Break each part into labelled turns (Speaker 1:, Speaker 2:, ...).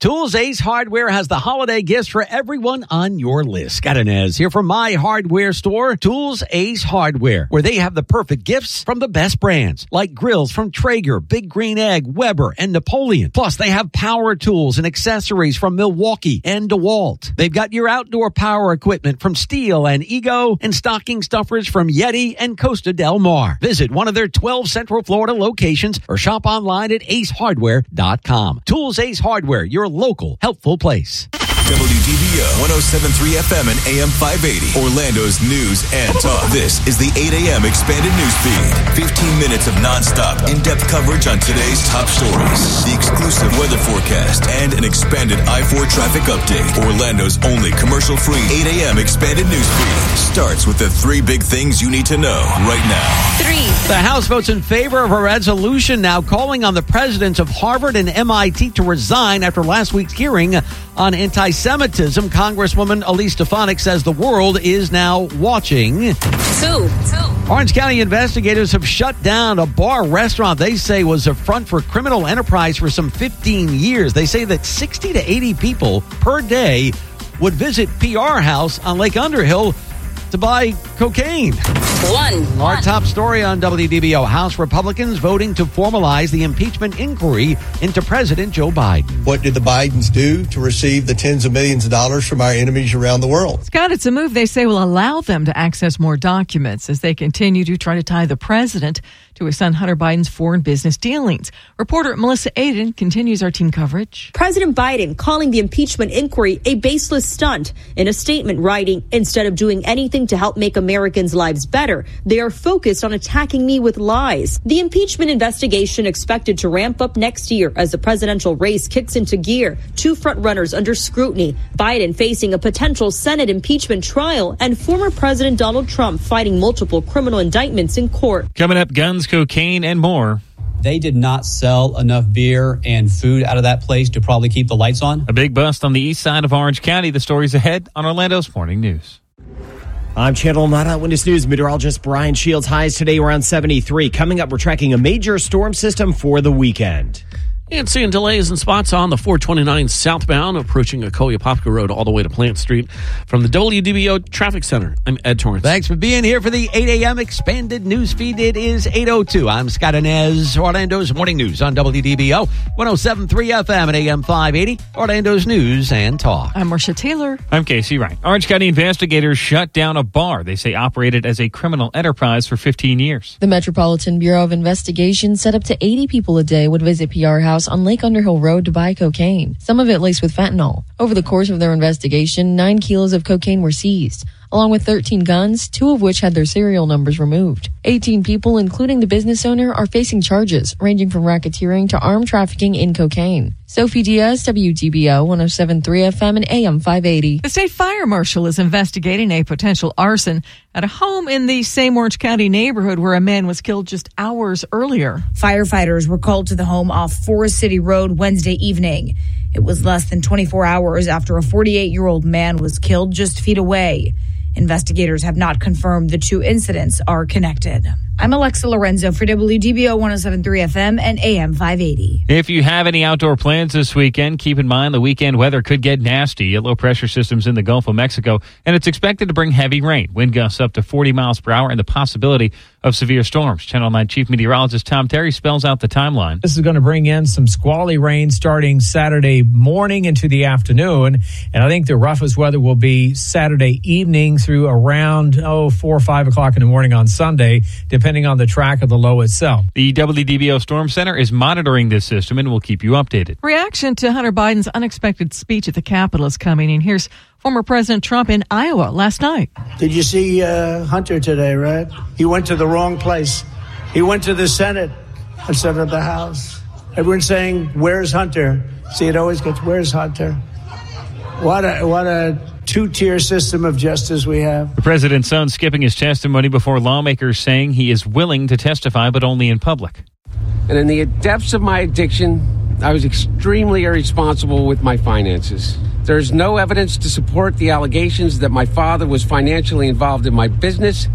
Speaker 1: Tools Ace Hardware has the holiday gifts for everyone on your list. Scott Anez here from my hardware store, Tools Ace Hardware, where they have the perfect gifts from the best brands, like grills from Traeger, Big Green Egg, Weber, and Napoleon. Plus, they have power tools and accessories from Milwaukee and DeWalt. They've got your outdoor power equipment from Stihl and Ego, and stocking stuffers from Yeti and Costa Del Mar. Visit one of their 12 Central Florida locations or shop online at acehardware.com. Tools Ace Hardware, your local helpful place.
Speaker 2: WDBO 1073 FM and AM 580. Orlando's news and talk. This is the 8 a.m. expanded news feed. 15 minutes of nonstop, in depth coverage on today's top stories, the exclusive weather forecast, and an expanded I 4 traffic update. Orlando's only commercial free 8 a.m. expanded news feed starts with the three big things you need to know right now.
Speaker 1: Three. The House votes in favor of a resolution now calling on the presidents of Harvard and MIT to resign after last week's hearing on anti Semitism. Congresswoman Elise Stefanik says the world is now watching.
Speaker 3: Two. Two.
Speaker 1: Orange County investigators have shut down a bar restaurant they say was a front for criminal enterprise for some 15 years. They say that 60 to 80 people per day would visit PR House on Lake Underhill to buy cocaine.
Speaker 3: One.
Speaker 1: Our
Speaker 3: One.
Speaker 1: top story on WDBO House Republicans voting to formalize the impeachment inquiry into President Joe Biden.
Speaker 4: What did the Bidens do to receive the tens of millions of dollars from our enemies around the world?
Speaker 5: Scott, it's a move they say will allow them to access more documents as they continue to try to tie the president to his son Hunter Biden's foreign business dealings. Reporter Melissa Aiden continues our team coverage.
Speaker 6: President Biden calling the impeachment inquiry a baseless stunt in a statement writing, instead of doing anything to help make Americans' lives better, they are focused on attacking me with lies. The impeachment investigation expected to ramp up next year as the presidential race kicks into gear. Two frontrunners under scrutiny. Biden facing a potential Senate impeachment trial and former President Donald Trump fighting multiple criminal indictments in court.
Speaker 7: Coming up, guns, cocaine, and more.
Speaker 8: They did not sell enough beer and food out of that place to probably keep the lights on.
Speaker 7: A big bust on the east side of Orange County. The stories ahead on Orlando's Morning News.
Speaker 9: I'm Channel 9 Eyewitness News meteorologist Brian Shields. Highs today around 73. Coming up, we're tracking a major storm system for the weekend.
Speaker 10: And seeing delays in spots on the 429 southbound, approaching Akoya Road all the way to Plant Street. From the WDBO Traffic Center, I'm Ed Torrance.
Speaker 1: Thanks for being here for the 8 a.m. expanded news feed. It is 8.02. I'm Scott Anez, Orlando's Morning News on WDBO, 107.3 FM and AM 580, Orlando's News and Talk.
Speaker 5: I'm Marcia Taylor.
Speaker 7: I'm Casey Wright. Orange County investigators shut down a bar they say operated as a criminal enterprise for 15 years.
Speaker 11: The Metropolitan Bureau of Investigation said up to 80 people a day would visit PR House on Lake Underhill Road to buy cocaine, some of it laced with fentanyl. Over the course of their investigation, nine kilos of cocaine were seized, along with 13 guns, two of which had their serial numbers removed. 18 people, including the business owner, are facing charges ranging from racketeering to armed trafficking in cocaine. Sophie Diaz, WDBO 1073 FM and AM 580.
Speaker 5: The state fire marshal is investigating a potential arson at a home in the same Orange County neighborhood where a man was killed just hours earlier.
Speaker 12: Firefighters were called to the home off Forest City Road Wednesday evening. It was less than 24 hours after a 48 year old man was killed just feet away. Investigators have not confirmed the two incidents are connected. I'm Alexa Lorenzo for WDBO 1073 FM and AM 580.
Speaker 7: If you have any outdoor plans this weekend, keep in mind the weekend weather could get nasty. A low pressure system's in the Gulf of Mexico, and it's expected to bring heavy rain, wind gusts up to 40 miles per hour, and the possibility of severe storms. Channel 9 Chief Meteorologist Tom Terry spells out the timeline.
Speaker 13: This is going to bring in some squally rain starting Saturday morning into the afternoon. And I think the roughest weather will be Saturday evening through around, oh, four or five o'clock in the morning on Sunday, depending on the track of the low itself.
Speaker 7: The WDBO Storm Center is monitoring this system and will keep you updated.
Speaker 5: Reaction to Hunter Biden's unexpected speech at the Capitol is coming, and here's former President Trump in Iowa last night.
Speaker 14: Did you see uh, Hunter today, right? He went to the wrong place. He went to the Senate instead of the House. Everyone's saying, Where's Hunter? See, it always gets, Where's Hunter? What a, what a two tier system of justice we have.
Speaker 7: The president's son skipping his testimony before lawmakers saying he is willing to testify, but only in public.
Speaker 15: And in the depths of my addiction, I was extremely irresponsible with my finances. There's no evidence to support the allegations that my father was financially involved in my business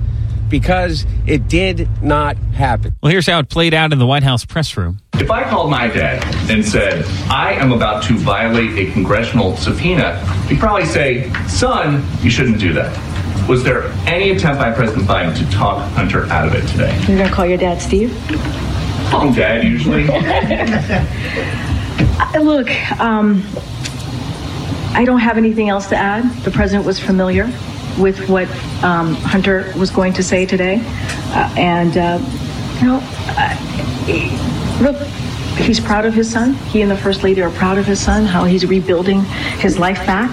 Speaker 15: because it did not happen.
Speaker 7: Well, here's how it played out in the White House press room.
Speaker 16: If I called my dad and said, I am about to violate a congressional subpoena, he'd probably say, Son, you shouldn't do that. Was there any attempt by President Biden to talk Hunter out of it today?
Speaker 17: You're going to call your dad Steve?
Speaker 16: Call him dad usually.
Speaker 17: Look, um, I don't have anything else to add. The president was familiar with what um, Hunter was going to say today. Uh, and, uh, you know, uh, look, he's proud of his son. He and the First Lady are proud of his son, how he's rebuilding his life back.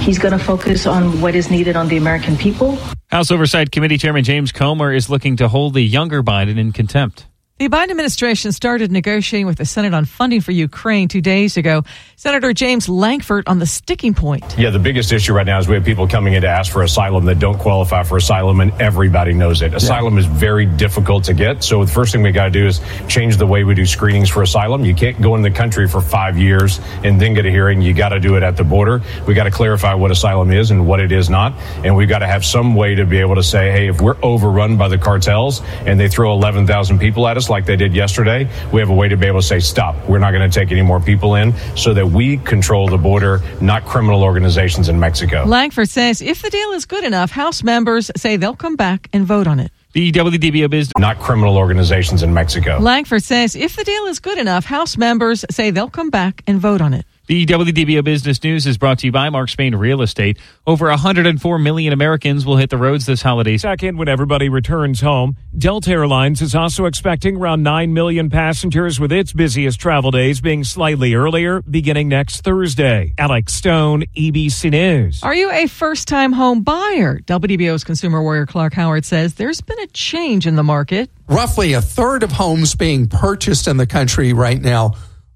Speaker 17: He's going to focus on what is needed on the American people.
Speaker 7: House Oversight Committee Chairman James Comer is looking to hold the younger Biden in contempt.
Speaker 5: The Biden administration started negotiating with the Senate on funding for Ukraine two days ago. Senator James Lankford on the sticking point.
Speaker 18: Yeah, the biggest issue right now is we have people coming in to ask for asylum that don't qualify for asylum, and everybody knows it. Asylum yeah. is very difficult to get. So the first thing we got to do is change the way we do screenings for asylum. You can't go in the country for five years and then get a hearing. You got to do it at the border. We got to clarify what asylum is and what it is not. And we've got to have some way to be able to say, hey, if we're overrun by the cartels and they throw 11,000 people at us, like they did yesterday, we have a way to be able to say, stop, we're not going to take any more people in so that we control the border, not criminal organizations in Mexico.
Speaker 5: Lankford says if the deal is good enough, House members say they'll come back and vote on it.
Speaker 7: The WDBO business.
Speaker 18: Not criminal organizations in Mexico.
Speaker 5: Lankford says if the deal is good enough, House members say they'll come back and vote on it.
Speaker 7: The WDBO Business News is brought to you by Mark Spain Real Estate. Over 104 million Americans will hit the roads this holiday.
Speaker 19: Second, when everybody returns home, Delta Airlines is also expecting around 9 million passengers with its busiest travel days being slightly earlier, beginning next Thursday. Alex Stone, ABC News.
Speaker 5: Are you a first time home buyer? WDBO's consumer warrior Clark Howard says there's been a change in the market.
Speaker 20: Roughly a third of homes being purchased in the country right now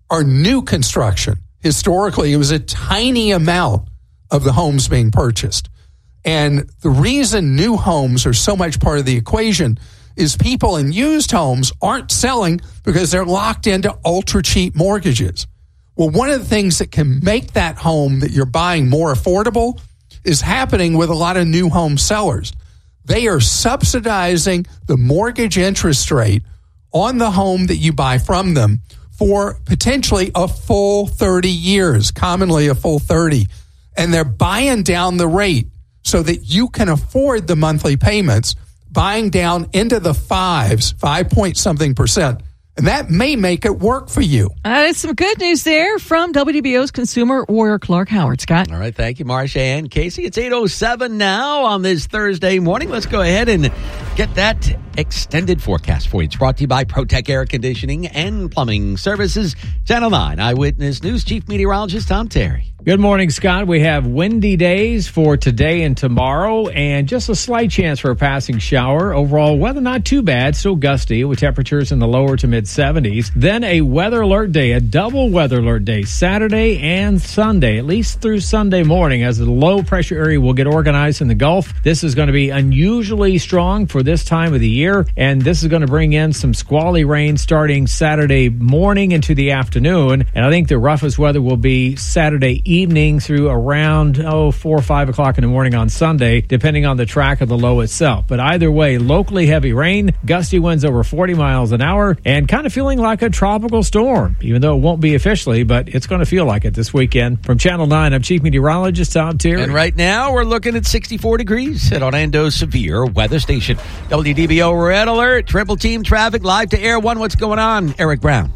Speaker 20: are new construction historically, it was a tiny amount of the homes being purchased. And the reason new homes are so much part of the equation is people in used homes aren't selling because they're locked into ultra cheap mortgages. Well, one of the things that can make that home that you're buying more affordable is happening with a lot of new home sellers. They are subsidizing the mortgage interest rate on the home that you buy from them for potentially a full 30 years, commonly a full 30. And they're buying down the rate so that you can afford the monthly payments, buying down into the fives, five point something percent. And that may make it work for you.
Speaker 5: Uh, some good news there from WDBO's consumer warrior Clark Howard. Scott.
Speaker 1: All right. Thank you, Marcia and Casey. It's 8.07 now on this Thursday morning. Let's go ahead and get that extended forecast for you. It's brought to you by ProTech Air Conditioning and Plumbing Services. Channel 9 Eyewitness News Chief Meteorologist Tom Terry.
Speaker 13: Good morning, Scott. We have windy days for today and tomorrow, and just a slight chance for a passing shower. Overall, weather not too bad, still gusty with temperatures in the lower to mid 70s. Then a weather alert day, a double weather alert day, Saturday and Sunday, at least through Sunday morning, as the low pressure area will get organized in the Gulf. This is going to be unusually strong for this time of the year, and this is going to bring in some squally rain starting Saturday morning into the afternoon. And I think the roughest weather will be Saturday evening through around oh four or five o'clock in the morning on Sunday, depending on the track of the low itself. But either way, locally heavy rain, gusty winds over 40 miles an hour, and kind of feeling like a tropical storm, even though it won't be officially, but it's going to feel like it this weekend. From Channel 9, I'm Chief Meteorologist Tom Terry.
Speaker 1: And right now, we're looking at 64 degrees at Orlando's Severe Weather Station. WDBO Red Alert, Triple Team Traffic, live to Air 1. What's going on? Eric Brown.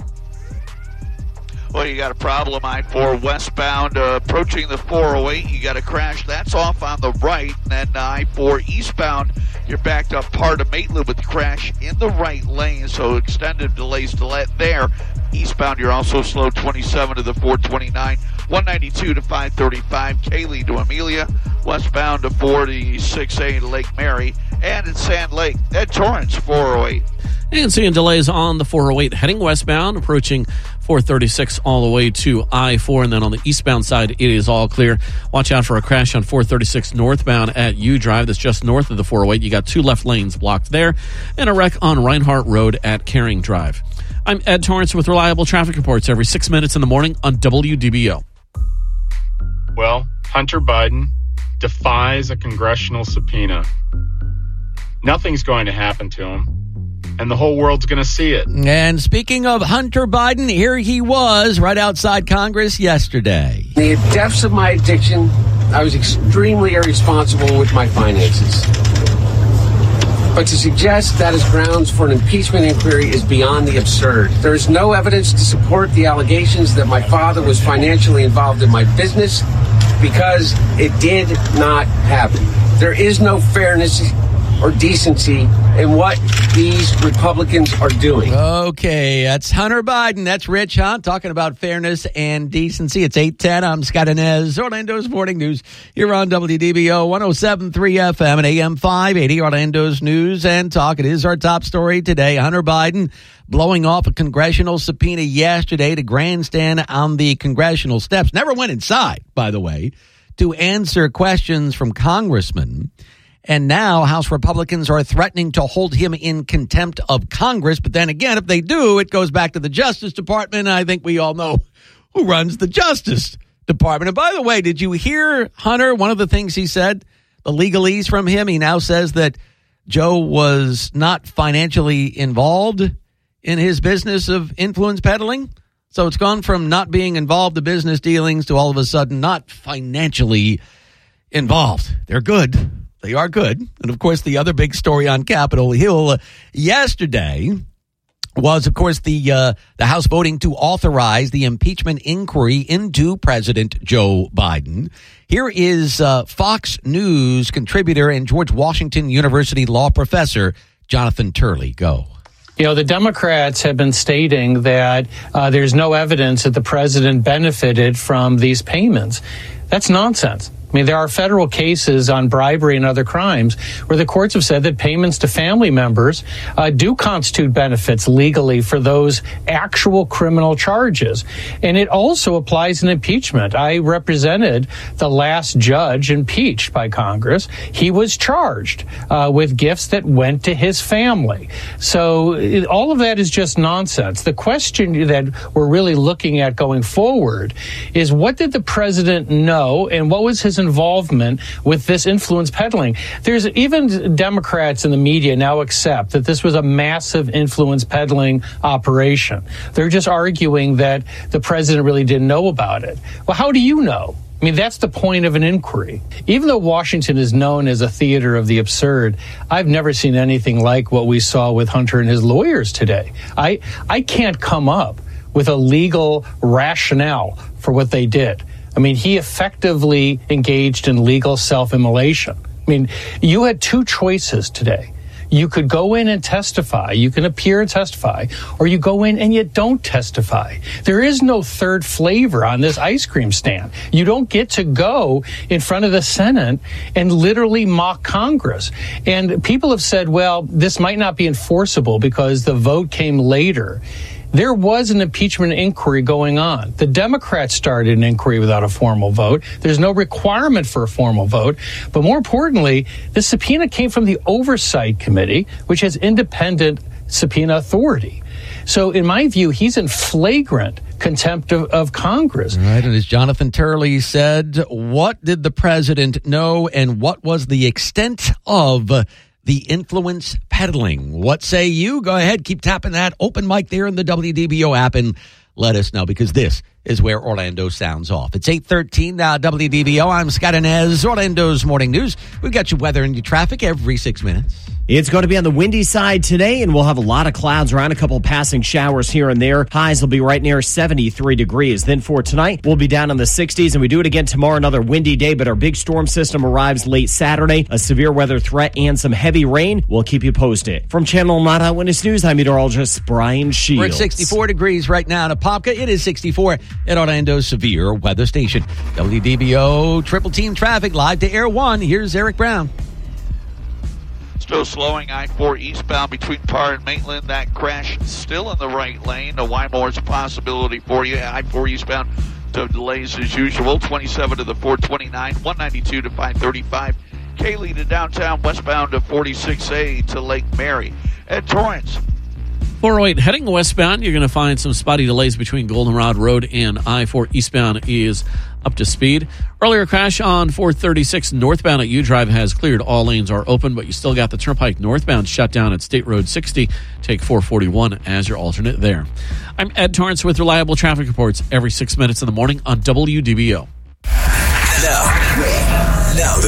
Speaker 21: Well, you got a problem I 4 westbound uh, approaching the 408. You got a crash. That's off on the right. And then I 4 eastbound, you're backed up part of Maitland with the crash in the right lane. So extended delays to let there. Eastbound, you're also slow 27 to the 429. 192 to 535, Kaylee to Amelia, westbound to 46A to Lake Mary, and in Sand Lake at Torrance 408.
Speaker 10: And seeing delays on the 408 heading westbound, approaching 436 all the way to I 4. And then on the eastbound side, it is all clear. Watch out for a crash on 436 northbound at U Drive. That's just north of the 408. You got two left lanes blocked there, and a wreck on Rinehart Road at Caring Drive. I'm Ed Torrance with reliable traffic reports every six minutes in the morning on WDBO.
Speaker 22: Well, Hunter Biden defies a congressional subpoena
Speaker 23: nothing's going to happen to him. And the whole world's going to see it.
Speaker 1: And speaking of Hunter Biden, here he was right outside Congress yesterday.
Speaker 15: The depths of my addiction, I was extremely irresponsible with my finances. But to suggest that is grounds for an impeachment inquiry is beyond the absurd. There is no evidence to support the allegations that my father was financially involved in my business because it did not happen. There is no fairness or decency in what these Republicans are doing.
Speaker 1: Okay, that's Hunter Biden. That's Rich Hunt talking about fairness and decency. It's 810. I'm Scott Anez, Orlando's Morning News here on WDBO 1073 FM and AM 580, Orlando's News and Talk. It is our top story today. Hunter Biden blowing off a congressional subpoena yesterday to grandstand on the congressional steps. Never went inside, by the way, to answer questions from congressmen. And now House Republicans are threatening to hold him in contempt of Congress. But then again, if they do, it goes back to the Justice Department. I think we all know who runs the Justice Department. And by the way, did you hear Hunter? One of the things he said, the legalese from him, he now says that Joe was not financially involved in his business of influence peddling. So it's gone from not being involved in business dealings to all of a sudden not financially involved. They're good. They are good. And of course, the other big story on Capitol Hill uh, yesterday was, of course, the uh, the House voting to authorize the impeachment inquiry into President Joe Biden. Here is uh, Fox News contributor and George Washington University law professor Jonathan Turley. Go.
Speaker 22: You know, the Democrats have been stating that uh, there's no evidence that the president benefited from these payments. That's nonsense. I mean, there are federal cases on bribery and other crimes where the courts have said that payments to family members uh, do constitute benefits legally for those actual criminal charges. And it also applies in impeachment. I represented the last judge impeached by Congress. He was charged uh, with gifts that went to his family. So it, all of that is just nonsense. The question that we're really looking at going forward is what did the president know and what was his involvement with this influence peddling. There's even Democrats in the media now accept that this was a massive influence peddling operation. They're just arguing that the president really didn't know about it. Well, how do you know? I mean, that's the point of an inquiry. Even though Washington is known as a theater of the absurd, I've never seen anything like what we saw with Hunter and his lawyers today. I, I can't come up with a legal rationale for what they did. I mean, he effectively engaged in legal self immolation. I mean, you had two choices today. You could go in and testify. You can appear and testify, or you go in and you don't testify. There is no third flavor on this ice cream stand. You don't get to go in front of the Senate and literally mock Congress. And people have said, well, this might not be enforceable because the vote came later there was an impeachment inquiry going on. The Democrats started an inquiry without a formal vote. There's no requirement for a formal vote. But more importantly, the subpoena came from the Oversight Committee, which has independent subpoena authority. So, in my view, he's in flagrant contempt of, of Congress.
Speaker 1: Right. And as Jonathan Turley said, what did the president know and what was the extent of the influence peddling. What say you? Go ahead, keep tapping that open mic there in the WDBO app and let us know because this is where Orlando sounds off. It's 813 now uh, WDBO. I'm Scott Anez, Orlando's Morning News. We've got your weather and your traffic every six minutes.
Speaker 9: It's going to be on the windy side today, and we'll have a lot of clouds around, a couple passing showers here and there. Highs will be right near 73 degrees. Then for tonight, we'll be down in the 60s, and we do it again tomorrow, another windy day, but our big storm system arrives late Saturday. A severe weather threat and some heavy rain. We'll keep you posted. From Channel 9 Eyewitness News, I'm meteorologist Brian Shields.
Speaker 1: We're at 64 degrees right now in Apopka. It is 64 at Orlando's Severe Weather Station. WDBO Triple Team Traffic live to Air One. Here's Eric Brown.
Speaker 21: Still slowing I 4 eastbound between Parr and Maitland. That crash still in the right lane. The Wymore's a possibility for you. I 4 eastbound to delays as usual. 27 to the 429, 192 to 535. Kaylee to downtown, westbound to 46A to Lake Mary. At Torrance,
Speaker 10: 408 heading westbound, you're going to find some spotty delays between Goldenrod Road and I 4 eastbound is up to speed. Earlier crash on 436 northbound at U Drive has cleared. All lanes are open, but you still got the Turnpike northbound shut down at State Road 60. Take 441 as your alternate there. I'm Ed Torrance with reliable traffic reports every six minutes in the morning on WDBO.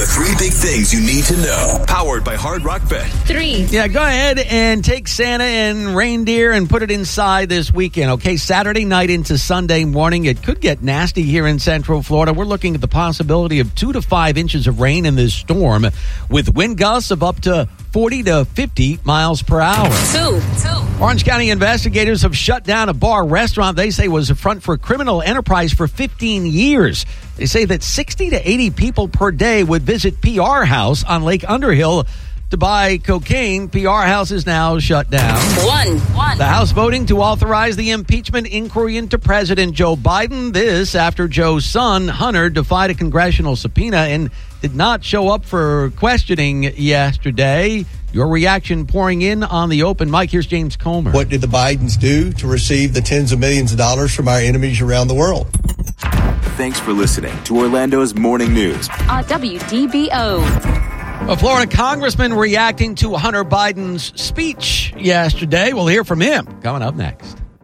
Speaker 24: Now, now the three big things you need to know. Powered by Hard Rock Bet.
Speaker 1: Three. Yeah, go ahead and take Santa and reindeer and put it inside this weekend. Okay, Saturday night into Sunday morning. It could get nasty here in Central Florida. We're looking at the possibility of two to five inches of rain in this storm with wind gusts of up to 40 to 50 miles per hour.
Speaker 25: Two. Two.
Speaker 1: Orange County investigators have shut down a bar restaurant they say was a front for criminal enterprise for 15 years. They say that 60 to 80 people per day would visit PR House on Lake Underhill to buy cocaine. PR House is now shut down.
Speaker 25: One. One.
Speaker 1: The House voting to authorize the impeachment inquiry into President Joe Biden. This after Joe's son, Hunter, defied a congressional subpoena and did not show up for questioning yesterday. Your reaction pouring in on the open mic. Here's James Comer.
Speaker 26: What did the Bidens do to receive the tens of millions of dollars from our enemies around the world?
Speaker 24: Thanks for listening to Orlando's Morning News.
Speaker 25: On WDBO.
Speaker 1: A Florida congressman reacting to Hunter Biden's speech yesterday. We'll hear from him coming up next.